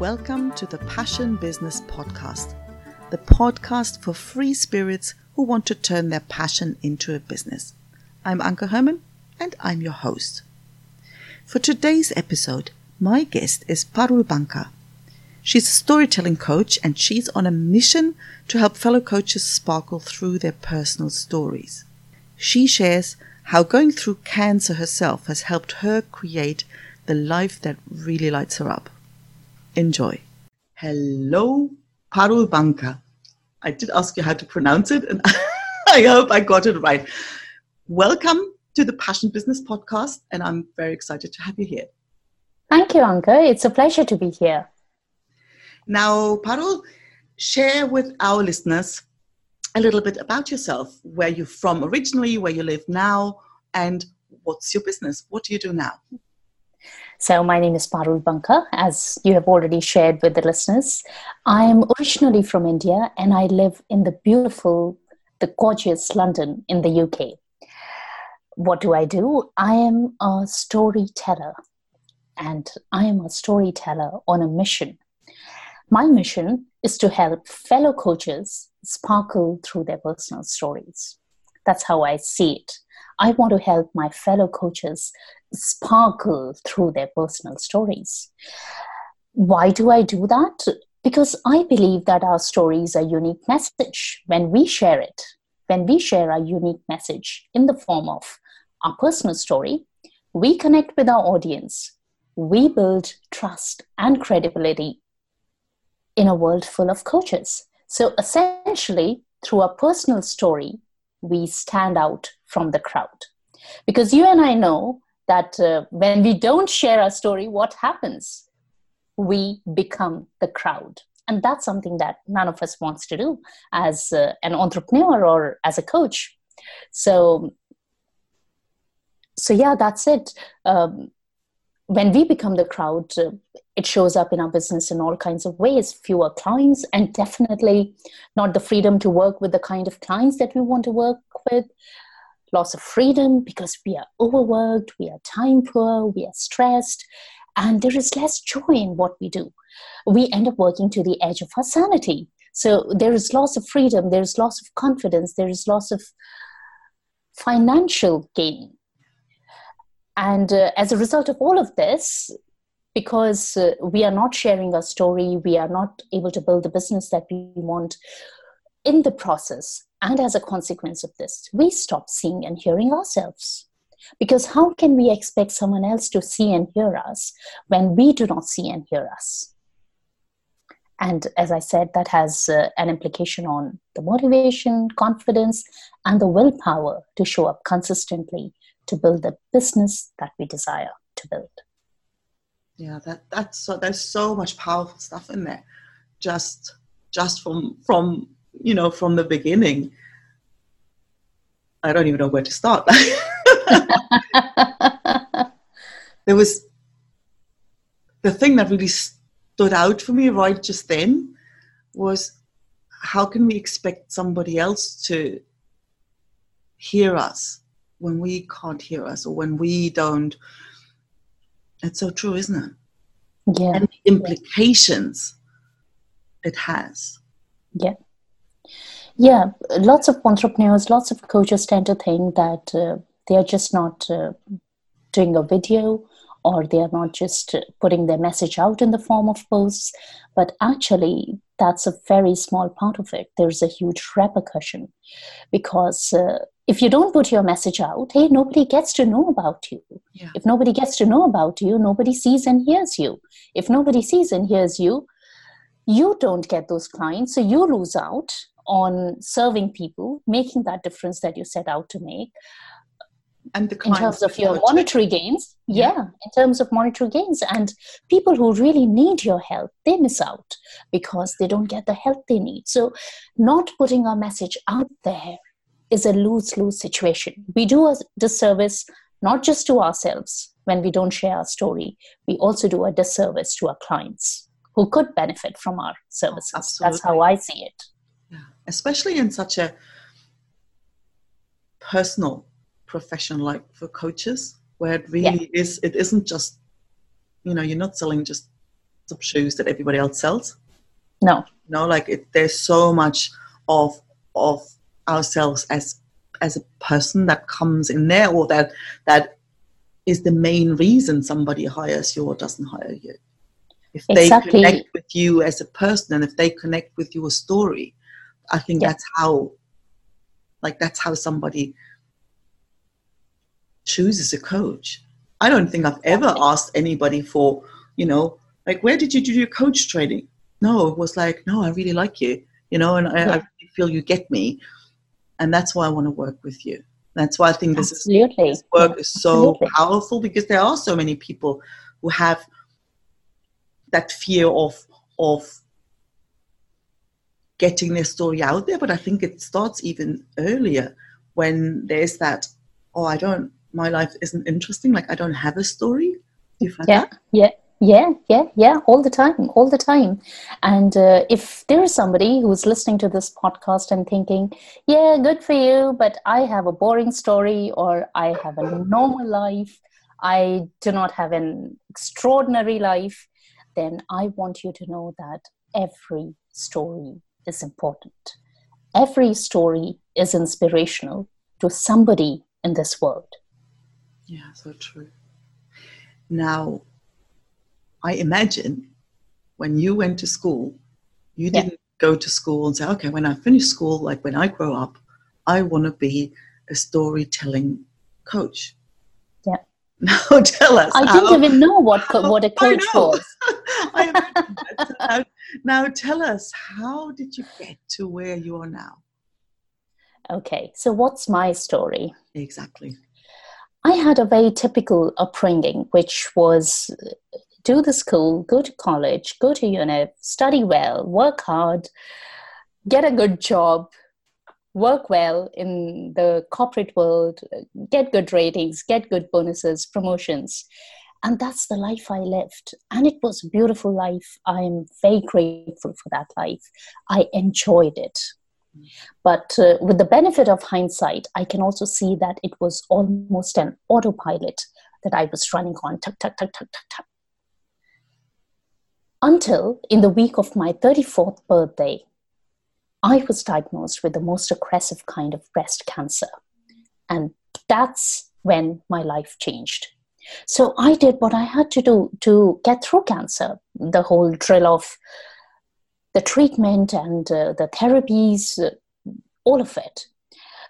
Welcome to the Passion Business Podcast, the podcast for free spirits who want to turn their passion into a business. I'm Anke Herman and I'm your host. For today's episode, my guest is Parul Banka. She's a storytelling coach and she's on a mission to help fellow coaches sparkle through their personal stories. She shares how going through cancer herself has helped her create the life that really lights her up. Enjoy. Hello, Parul Banka. I did ask you how to pronounce it, and I hope I got it right. Welcome to the Passion Business Podcast, and I'm very excited to have you here. Thank you, Anke. It's a pleasure to be here. Now, Parul, share with our listeners a little bit about yourself, where you're from originally, where you live now, and what's your business? What do you do now? So, my name is Parul Banka, as you have already shared with the listeners. I am originally from India and I live in the beautiful, the gorgeous London in the UK. What do I do? I am a storyteller, and I am a storyteller on a mission. My mission is to help fellow coaches sparkle through their personal stories. That's how I see it. I want to help my fellow coaches sparkle through their personal stories. Why do I do that? Because I believe that our stories are unique message. When we share it, when we share our unique message in the form of our personal story, we connect with our audience. We build trust and credibility in a world full of coaches. So essentially, through a personal story, we stand out from the crowd. Because you and I know that uh, when we don't share our story, what happens? We become the crowd. And that's something that none of us wants to do as uh, an entrepreneur or as a coach. So, so yeah, that's it. Um, when we become the crowd, uh, it shows up in our business in all kinds of ways fewer clients, and definitely not the freedom to work with the kind of clients that we want to work with, loss of freedom because we are overworked, we are time poor, we are stressed, and there is less joy in what we do. We end up working to the edge of our sanity. So there is loss of freedom, there is loss of confidence, there is loss of financial gain. And uh, as a result of all of this, because uh, we are not sharing our story, we are not able to build the business that we want in the process and as a consequence of this, we stop seeing and hearing ourselves. Because how can we expect someone else to see and hear us when we do not see and hear us? And as I said, that has uh, an implication on the motivation, confidence, and the willpower to show up consistently to build the business that we desire to build. Yeah, that that's so, there's so much powerful stuff in there. Just just from from you know, from the beginning, I don't even know where to start. there was the thing that really stood out for me right just then was how can we expect somebody else to hear us when we can't hear us or when we don't it's so true isn't it? Yeah. And the implications it has. Yeah. Yeah, lots of entrepreneurs, lots of coaches tend to think that uh, they are just not uh, doing a video or they are not just uh, putting their message out in the form of posts, but actually, that's a very small part of it. There's a huge repercussion because uh, if you don't put your message out, hey, nobody gets to know about you. Yeah. If nobody gets to know about you, nobody sees and hears you. If nobody sees and hears you, you don't get those clients, so you lose out on serving people, making that difference that you set out to make. And the in terms of your monetary gains, yeah. yeah, in terms of monetary gains, and people who really need your help, they miss out because they don't get the help they need. So, not putting our message out there is a lose lose situation. We do a disservice not just to ourselves when we don't share our story, we also do a disservice to our clients who could benefit from our services. That's how I see it Yeah. especially in such a personal profession like for coaches where it really yeah. is it isn't just you know you're not selling just some shoes that everybody else sells. No. No, like it, there's so much of of ourselves as as a person that comes in there or that that is the main reason somebody hires you or doesn't hire you if they Exactly. connect with you as a person and if they connect with your story i think Yeah. that's how like that's how somebody chooses a coach i don't think i've ever asked anybody for you know like where did you do your coach training no it was like no i really like you you know and i, I Yeah. really feel you get me and that's why i want to work with you that's why i think this is this work is so absolutely. powerful because there are so many people who have that fear of of getting their story out there but i think it starts even earlier when there's that oh i don't my life isn't interesting like i don't have a story do you find Yeah, that? yeah, yeah, yeah, yeah, all the time, all the time. And uh, if there is somebody who's listening to this podcast and thinking, yeah, good for you, but I have a boring story or I have a normal life, I do not have an extraordinary life, then I want you to know that every story is important. Every story is inspirational to somebody in this world. yeah so true now i imagine when you went to school you Yeah. didn't go to school and say okay when i finish school like when i grow up i want to be a storytelling coach Yeah. now tell us I how- didn't even know what co- what a coach was. I that. Now, now tell us how did you get to where you are now Okay, so what's my story? exactly I had a very typical upbringing, which was do the school, go to college, go to uni, study well, work hard, get a good job, work well in the corporate world, get good ratings, get good bonuses, promotions. And that's the life I lived. And it was a beautiful life. I am very grateful for that life. I enjoyed it. But uh, with the benefit of hindsight, I can also see that it was almost an autopilot that I was running on. Tuck, tuck, tuck, tuck, tuck, tuck. Until in the week of my 34th birthday, I was diagnosed with the most aggressive kind of breast cancer. And that's when my life changed. So I did what I had to do to get through cancer the whole drill of the treatment and uh, the therapies, uh, all of it.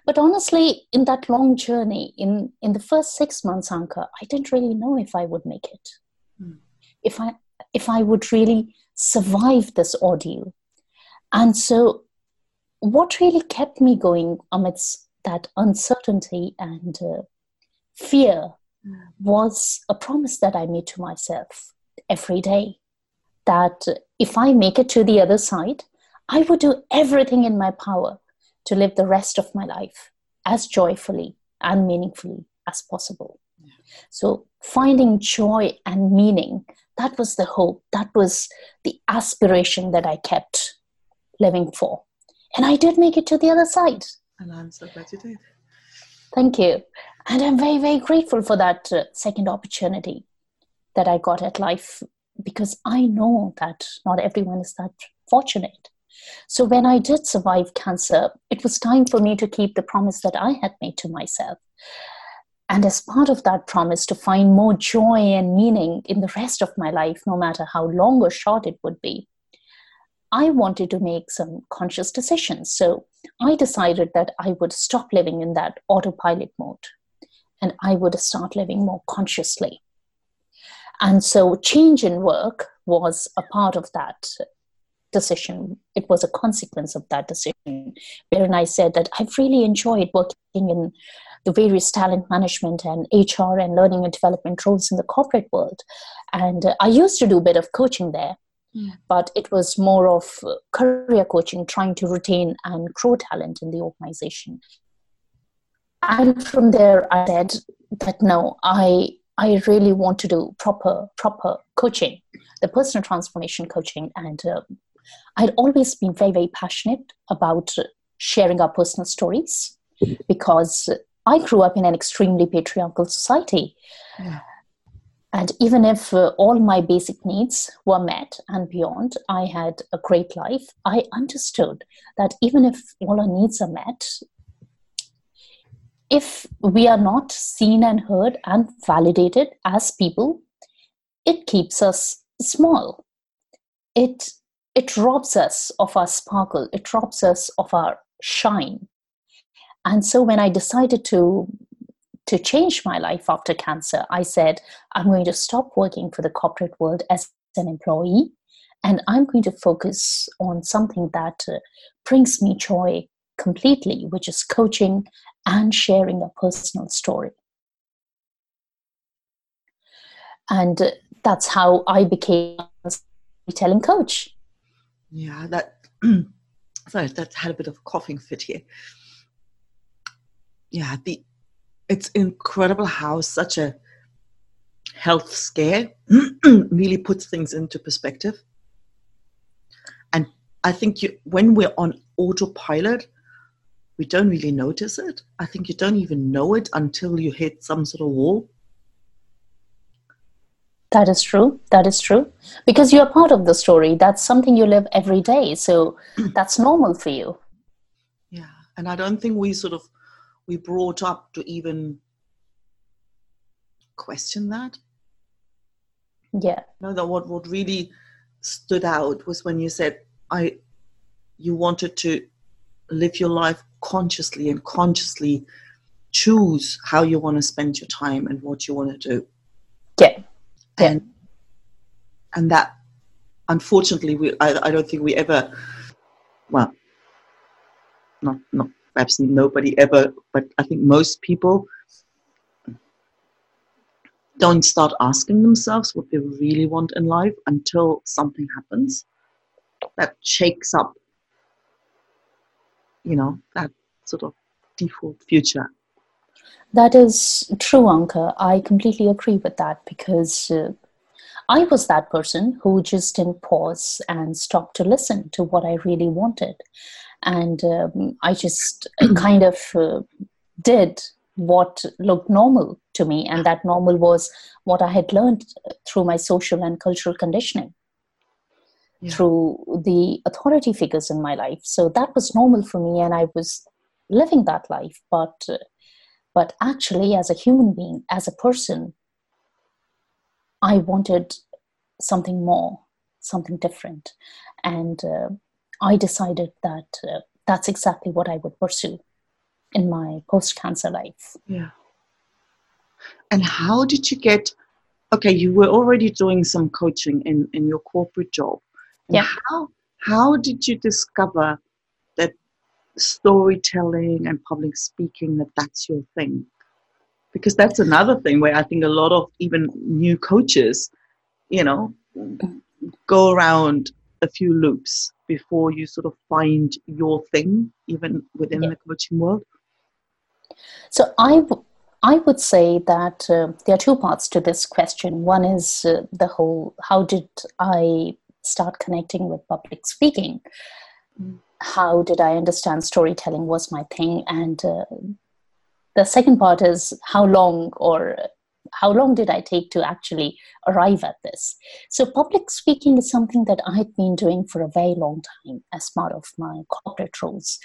But honestly, in that long journey, in, in the first six months, Anka, I didn't really know if I would make it. Hmm. If I if I would really survive this ordeal. And so what really kept me going amidst that uncertainty and uh, fear was a promise that I made to myself every day that if I make it to the other side, I would do everything in my power to live the rest of my life as joyfully and meaningfully as possible. So, finding joy and meaning, that was the hope, that was the aspiration that I kept living for. And I did make it to the other side. and i'm so glad you did Thank you. And I'm very, very grateful for that uh, second opportunity that I got at life because I know that not everyone is that fortunate. So when I did survive cancer, it was time for me to keep the promise that I had made to myself. And as part of that promise, to find more joy and meaning in the rest of my life, no matter how long or short it would be, I wanted to make some conscious decisions. So I decided that I would stop living in that autopilot mode and I would start living more consciously. And so change in work was a part of that decision. It was a consequence of that decision, wherein I said that I've really enjoyed working in the various talent management and HR and learning and development roles in the corporate world. And uh, I used to do a bit of coaching there, but it was more of career coaching, trying to retain and grow talent in the organization. And from there, I said that no, I I really want to do proper proper coaching, the personal transformation coaching, and uh, I'd always been very very passionate about sharing our personal stories because I grew up in an extremely patriarchal society. Yeah. and even if uh, all my basic needs were met and beyond, I had a great life, I understood that even if all our needs are met, if we are not seen and heard and validated as people, it keeps us small. It it robs us of our sparkle, it robs us of our shine. And so when I decided to to change my life after cancer, I said, I'm going to stop working for the corporate world as an employee and I'm going to focus on something that uh, brings me joy completely, which is coaching and sharing a personal story. And uh, that's how I became a storytelling coach. Yeah, that sorry, that had a bit of a coughing fit here. Yeah, the it's incredible how such a health scare really puts things into perspective. And I think you, when we're on autopilot, we don't really notice it. I think you don't even know it until you hit some sort of wall. That is true. That is true. Because you're part of the story. That's something you live every day. So that's normal for you. Yeah. And I don't think we sort of we brought up to even question that. Yeah. No, that what what really stood out was when you said I you wanted to live your life consciously and consciously choose how you want to spend your time and what you want to do. Yeah. And and that unfortunately we I, I don't think we ever well not not perhaps nobody ever but I think most people don't start asking themselves what they really want in life until something happens that shakes up you know that sort of default future. That is true anka. I completely agree with that because uh, i was that person who just didn't pause and stop to listen to what i really wanted and um, i just kind of uh, did what looked normal to me. And that normal was what i had learned through my social and cultural conditioning. Yeah. through the authority figures in my life. So that was normal for me and i was living that life. But but actually as a human being as a person i wanted something more something different. And uh, i decided that uh, that's exactly what i would pursue in my post cancer life. Yeah. And how did you get? Okay, you were already doing some coaching in in your corporate job. Yeah. How how did you discover that storytelling and public speaking that that's your thing? Because that's another thing where I think a lot of even new coaches, you know, go around a few loops before you sort of find your thing, even within yeah. the coaching world. So I, w- I would say that uh, there are two parts to this question. One is uh, the whole how did I start connecting with public speaking? Mm. How did I understand storytelling was my thing? And uh, the second part is how long or how long did I take to actually arrive at this? So, public speaking is something that I had been doing for a very long time as part of my corporate roles.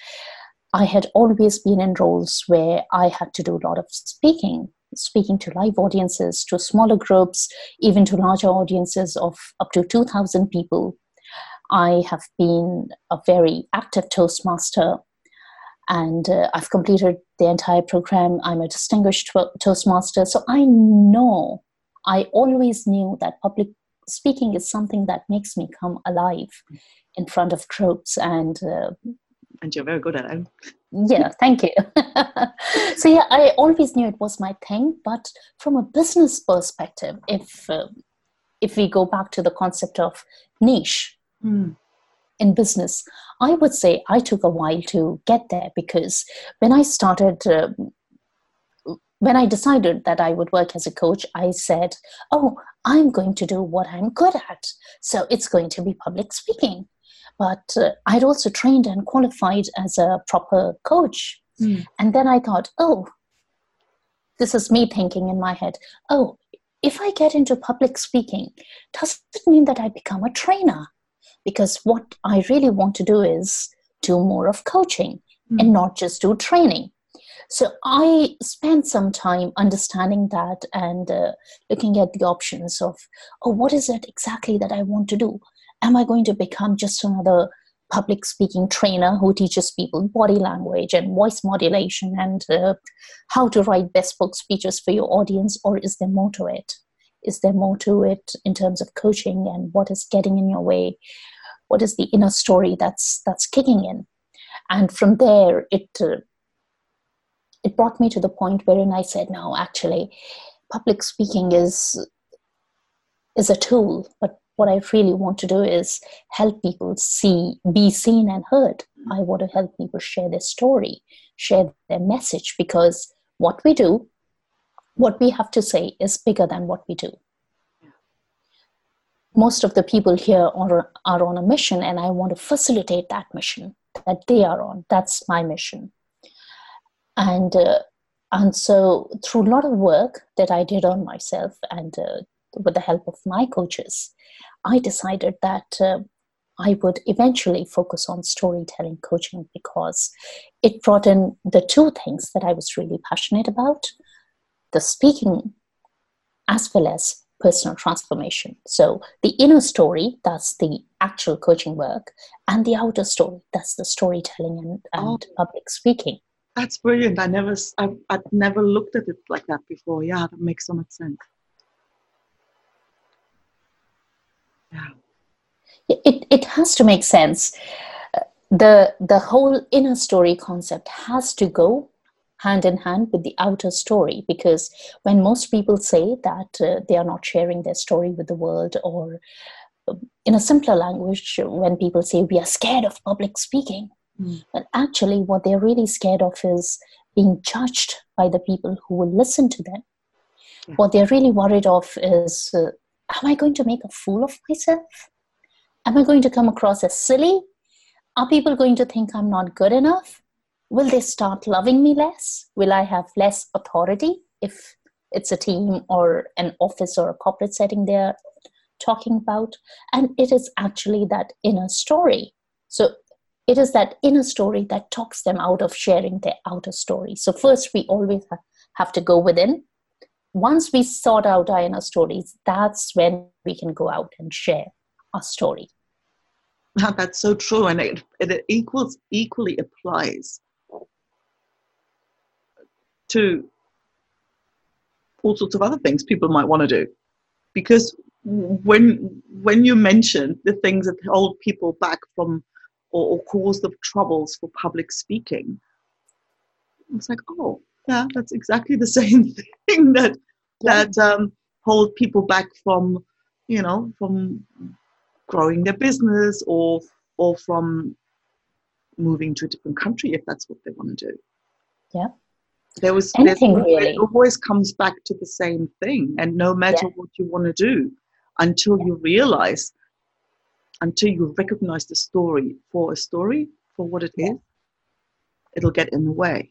I had always been in roles where I had to do a lot of speaking, speaking to live audiences, to smaller groups, even to larger audiences of up to 2,000 people. I have been a very active Toastmaster and uh, I've completed the entire program. I'm a distinguished Toastmaster. So I know, I always knew that public speaking is something that makes me come alive in front of groups and uh, and you're very good at it. Yeah, thank you. so yeah, I always knew it was my thing, but from a business perspective, if uh, if we go back to the concept of niche mm. In business, I would say I took a while to get there because when I started. Uh, when I decided that I would work as a coach, I said, Oh, I'm going to do what I'm good at. So it's going to be public speaking. But uh, I'd also trained and qualified as a proper coach. Mm. And then I thought, oh, this is me thinking in my head, oh, if I get into public speaking, does it mean that I become a trainer? Because what I really want to do is do more of coaching mm. and not just do training. So I spent some time understanding that and uh, looking at the options of, oh, what is it exactly that I want to do? Am I going to become just another public speaking trainer who teaches people body language and voice modulation and uh, how to write best bespoke speeches for your audience, or is there more to it? Is there more to it in terms of coaching and what is getting in your way? What is the inner story that's that's kicking in? And from there, it uh, it brought me to the point wherein I said, no, actually, public speaking is is a tool, but what I really want to do is help people see, be seen and heard. I want to help people share their story, share their message, because what we do, what we have to say, is bigger than what we do. Most of the people here are, are on a mission, and I want to facilitate that mission that they are on. That's my mission. And uh, and so through a lot of work that I did on myself and uh, with the help of my coaches, I decided that uh, I would eventually focus on storytelling coaching because it brought in the two things that I was really passionate about the speaking as well as personal transformation. So, the inner story, that's the actual coaching work, and the outer story, that's the storytelling and, and oh. public speaking. That's brilliant. I never, I, I've never looked at it like that before. Yeah, that makes so much sense. Yeah. It, it has to make sense. Uh, the, the whole inner story concept has to go hand in hand with the outer story because when most people say that uh, they are not sharing their story with the world or um, in a simpler language when people say we are scared of public speaking mm. but actually what they're really scared of is being judged by the people who will listen to them yeah. what they're really worried of is uh, am I going to make a fool of myself? Am I going to come across as silly? Are people going to think I'm not good enough? Will they start loving me less? Will I have less authority if it's a team or an office or a corporate setting they're talking about? And it is actually that inner story. So it is that inner story that talks them out of sharing their outer story. So, first, we always have to go within once we sort out our inner stories, that's when we can go out and share our story. Ah, that's so true, and it, it equals equally applies to all sorts of other things people might want to do, because when when you mention the things that hold people back from or, or cause the troubles for public speaking, it's like, oh, yeah, that's exactly the same thing that that um, hold people back from, you know, from growing their business or or from moving to a different country if that's what they want to do. Yeah. There was Anything really. it always comes back to the same thing, and no matter yeah. what you want to do, until you realize, until you recognize the story for a story for what it is, it'll get in the way.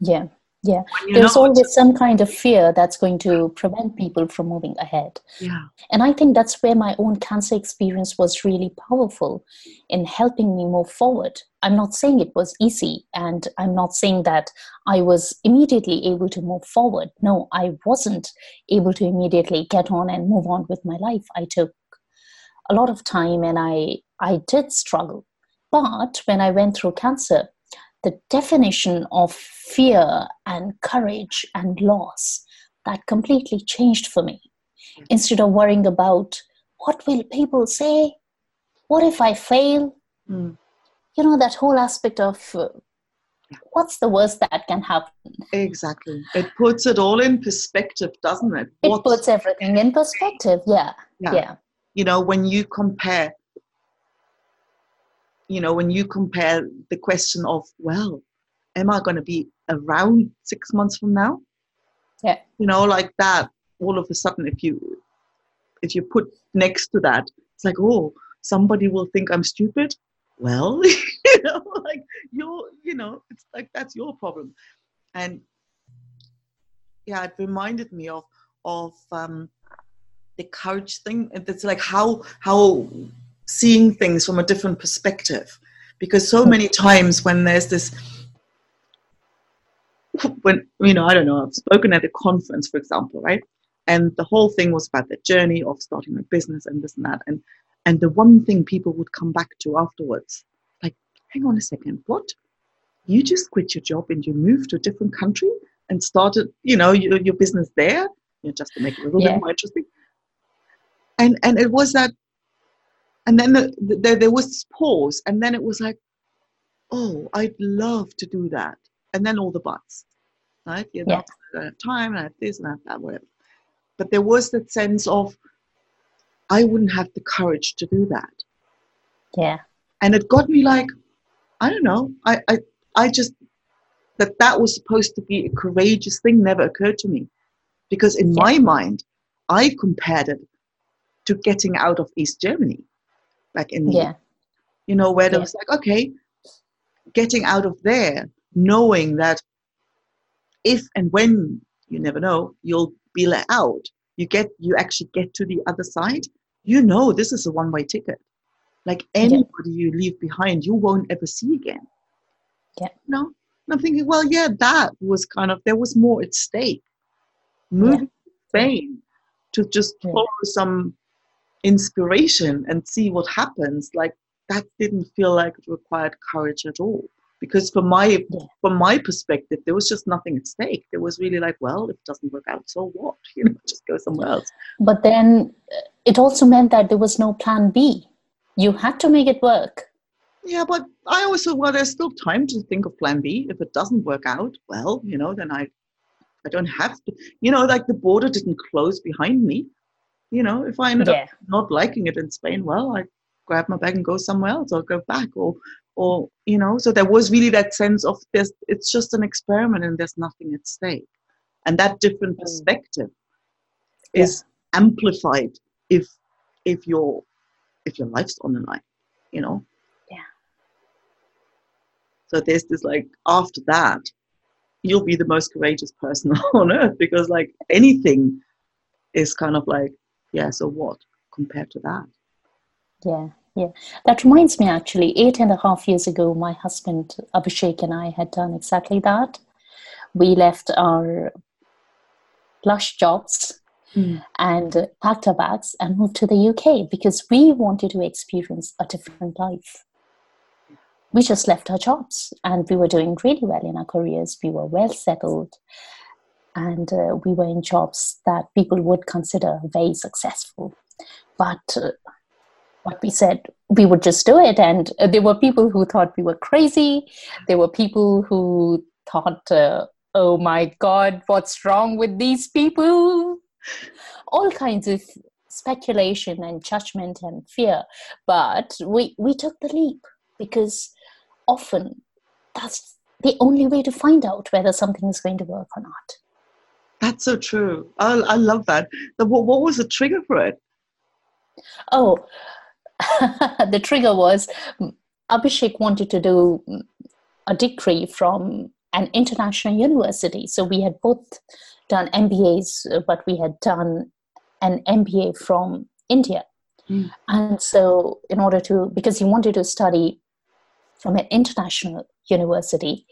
Yeah, yeah. There's always some kind of fear that's going to prevent people from moving ahead. Yeah. And i think that's where my own cancer experience was really powerful in helping me move forward. I'm not saying it was easy and i'm not saying that i was immediately able to move forward. No i wasn't able to immediately get on and move on with my life. I took a lot of time and i i did struggle. But when i went through cancer the definition of fear and courage and loss that completely changed for me. Instead of worrying about what will people say, what if I fail, mm. you know, that whole aspect of uh, what's the worst that can happen? Exactly. It puts it all in perspective, doesn't it? It puts everything in perspective. Yeah. yeah. Yeah. You know, when you compare you know, when you compare the question of, well, am I going to be around six months from now? Yeah. You know, like that, all of a sudden, if you, if you put next to that, it's like, oh, somebody will think I'm stupid. Well, you know, like you're, you know, it's like that's your problem. And yeah, it reminded me of of um, the courage thing. It's like how how seeing things from a different perspective, because so many times when there's this when you know I don't know I've spoken at a conference for example right? And the whole thing was about the journey of starting a business and this and that. And and the one thing people would come back to afterwards like hang on a second what? You just quit your job and you moved to a different country and started you know your, your business there? You know, just to make it a little yeah. bit more interesting. And and it was that and then the, the, there was this pause and then it was like oh i'd love to do that. And then all the buts right? You know, yeah. i don't have time i have this and i have that whatever. But there was that sense of i wouldn't have the courage to do that. Yeah. And it got me like i don't know i i, I just that that was supposed to be a courageous thing never occurred to me. Because in yeah. my mind i compared it to getting out of east germany back in the yeah. you know where yeah. it was like okay getting out of there knowing that if and when you never know you'll be let out you get you actually get to the other side you know this is a one way ticket like anybody yeah. you leave behind you won't ever see again yeah no and i'm thinking well yeah that was kind of there was more at stake moving yeah. to spain to just follow some inspiration and see what happens like that didn't feel like it required courage at all. Because from my from my perspective there was just nothing at stake. There was really like well if it doesn't work out so what? You know just go somewhere else. But then uh, it also meant that there was no plan b. You had to make it work. Yeah but i also well there's still time to think of plan b. If it doesn't work out well you know then i i don't have to you know like the border didn't close behind me you know if i ended yeah. up not liking it in spain well i grab my bag and go somewhere else or go back or or you know so there was really that sense of this it's just an experiment and there's nothing at stake and that different mm. perspective yeah. is amplified if if your if your life's on the line you know yeah so there's this like after that you'll be the most courageous person on earth because like anything is kind of like yeah so what compared to that yeah yeah, that reminds me actually, eight and a half years ago, my husband Abhishek and I had done exactly that. We left our lush jobs mm. and packed our bags and moved to the UK because we wanted to experience a different life. We just left our jobs and we were doing really well in our careers. We were well settled and uh, we were in jobs that people would consider very successful. But uh, what we said we would just do it. And uh, there were people who thought we were crazy. There were people who thought uh, oh my god what's wrong with these people? All kinds of speculation and judgment and fear. But we we took the leap because often that's the only way to find out whether something is going to work or not that's so true i, I love that what, what was the trigger for it oh the trigger was mm, Abhishek wanted to do mm, a degree from an international university. So we had both done MBAs, uh, but we had done an MBA from India. Mm. And so, in order to, because he wanted to study from an international university,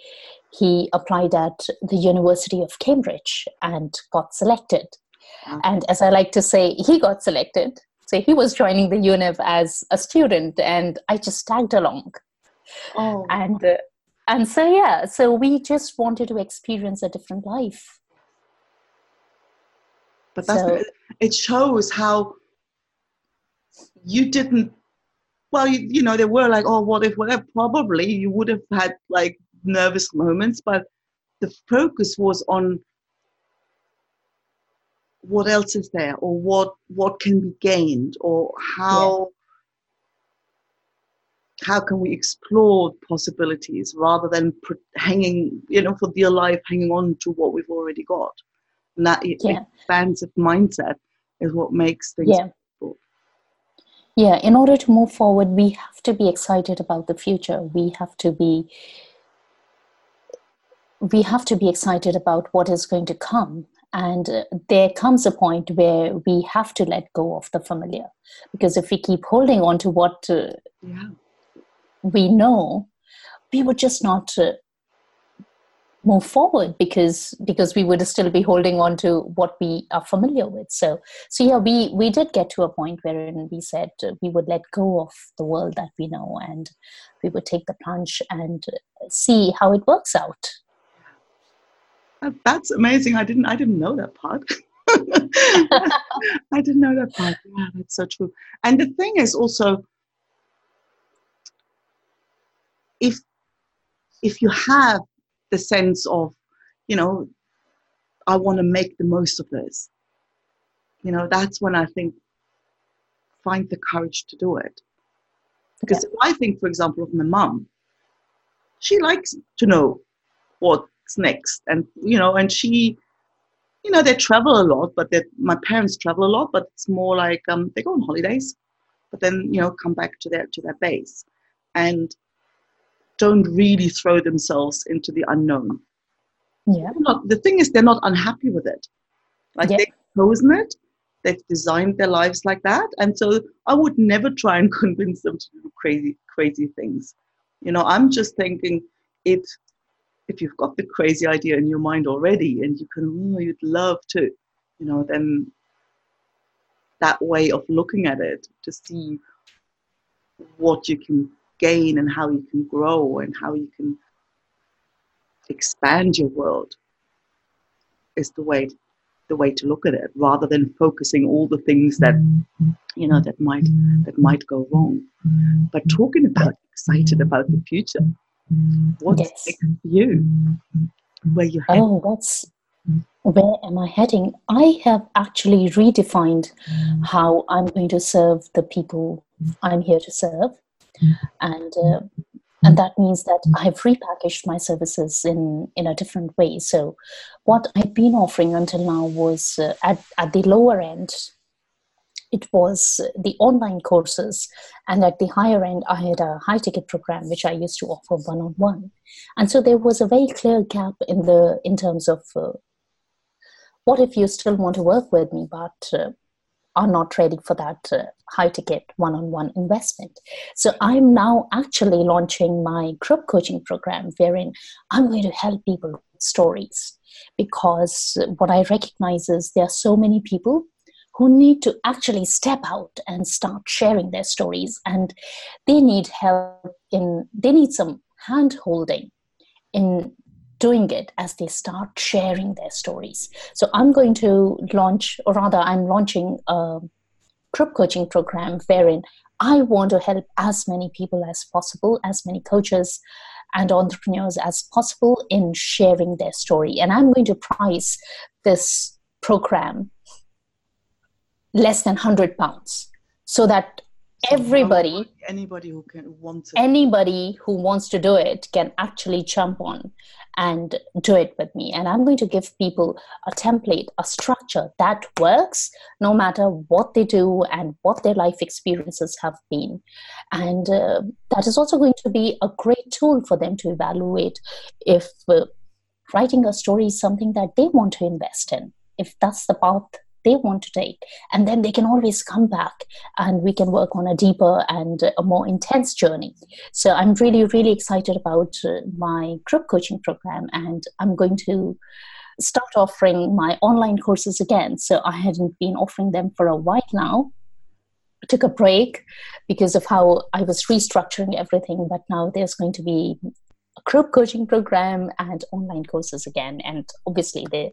he applied at the University of Cambridge and got selected. And as I like to say, he got selected so he was joining the UNIV as a student, and I just tagged along. Oh. And uh, and so yeah, so we just wanted to experience a different life. But that's so, it shows how you didn't. Well, you, you know, there were like, oh, what if, whatever. Probably you would have had like nervous moments, but the focus was on what else is there or what what can be gained or how yeah. how can we explore possibilities rather than hanging you know for dear life hanging on to what we've already got and that yeah. expansive mindset is what makes things yeah. Possible. yeah in order to move forward we have to be excited about the future we have to be we have to be excited about what is going to come. And uh, there comes a point where we have to let go of the familiar. Because if we keep holding on to what uh, yeah. we know we would just not uh, move forward because because we would still be holding on to what we are familiar with. So so yeah we we did get to a point wherein we said uh, we would let go of the world that we know and we would take the plunge and see how it works out that's amazing i didn't i didn't know that part i didn't know that part yeah that's so true and the thing is also if if you have the sense of, you know, I want to make the most of this. You know, that's when I think find the courage to do it. Because yeah. I think, for example, of my mum, she likes to know what's next, and you know, and she, you know, they travel a lot, but that my parents travel a lot, but it's more like um, they go on holidays, but then you know come back to their to their base, and don't really throw themselves into the unknown. Yeah. Not, the thing is, they're not unhappy with it. Like yeah. they've chosen it, they've designed their lives like that, and so I would never try and convince them to do crazy, crazy things. You know, I'm just thinking it. If you've got the crazy idea in your mind already, and you can, oh, you'd love to, you know, then that way of looking at it to see what you can gain and how you can grow and how you can expand your world is the way the way to look at it rather than focusing all the things that you know that might that might go wrong. But talking about excited about the future what's yes. next for you where you heading? oh that's where am i heading i have actually redefined how i'm going to serve the people i'm here to serve and uh, and that means that I've repackaged my services in in a different way. So, what I've been offering until now was uh, at at the lower end. It was the online courses, and at the higher end, I had a high ticket program which I used to offer one on one, and so there was a very clear gap in the in terms of uh, what if you still want to work with me, but uh, are not ready for that uh, high ticket one on one investment. So I'm now actually launching my group coaching program wherein I'm going to help people with stories because what I recognize is there are so many people who need to actually step out and start sharing their stories and they need help in they need some hand holding in doing it as they start sharing their stories. So I'm going to launch, or rather, I'm launching a group coaching program wherein I want to help as many people as possible, as many coaches and entrepreneurs as possible in sharing their story. And I'm going to price this program less than 100 pounds. So that everybody anybody who can want to anybody who wants to do it can actually jump on and do it with me. And i'm going to give people a template a structure that works no matter what they do and what their life experiences have been. And uh, that is also going to be a great tool for them to evaluate if uh, writing a story is something that they want to invest in if that's the path they want to take. And then they can always come back and we can work on a deeper and a more intense journey. So i'm really really excited about uh, my group coaching program and i'm going to start offering my online courses again. So i hadn't been offering them for a while now. I took a break because of how i was restructuring everything but now there's going to be a group coaching program and online courses again. And obviously the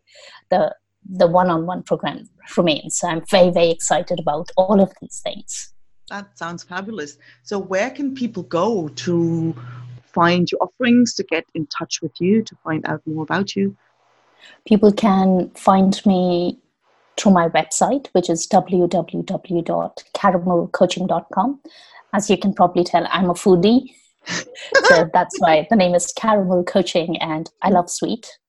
the the one-on-one program remains. So I'm very, very excited about all of these things. That sounds fabulous. So where can people go to find your offerings, to get in touch with you, to find out more about you? People can find me through my website, which is www.caramelcoaching.com. As you can probably tell, I'm a foodie. so that's why the name is Caramel Coaching, and I love sweet.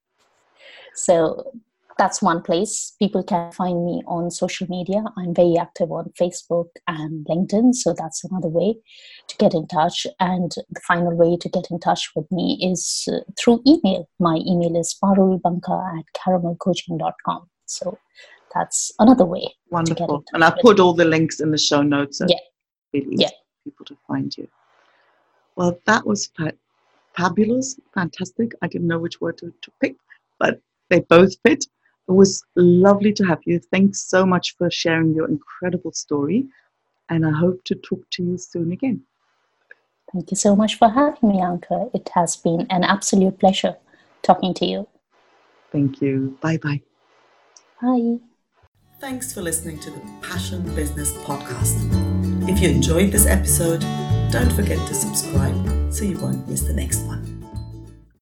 So that's one place. People can find me on social media. I'm very active on Facebook and LinkedIn, so that's another way to get in touch. And the final way to get in touch with me is uh, through email. My email is parulbanka at caramelcoaching.com. So that's another way. Wonderful. And I'll put all the links in the show notes. So yeah. Easy yeah. people to find you. Well, that was fa- fabulous, fantastic. I didn't know which word to, to pick, but they both fit. It was lovely to have you. Thanks so much for sharing your incredible story. And I hope to talk to you soon again. Thank you so much for having me, Anka. It has been an absolute pleasure talking to you. Thank you. Bye bye. Bye. Thanks for listening to the Passion Business Podcast. If you enjoyed this episode, don't forget to subscribe so you won't miss the next one.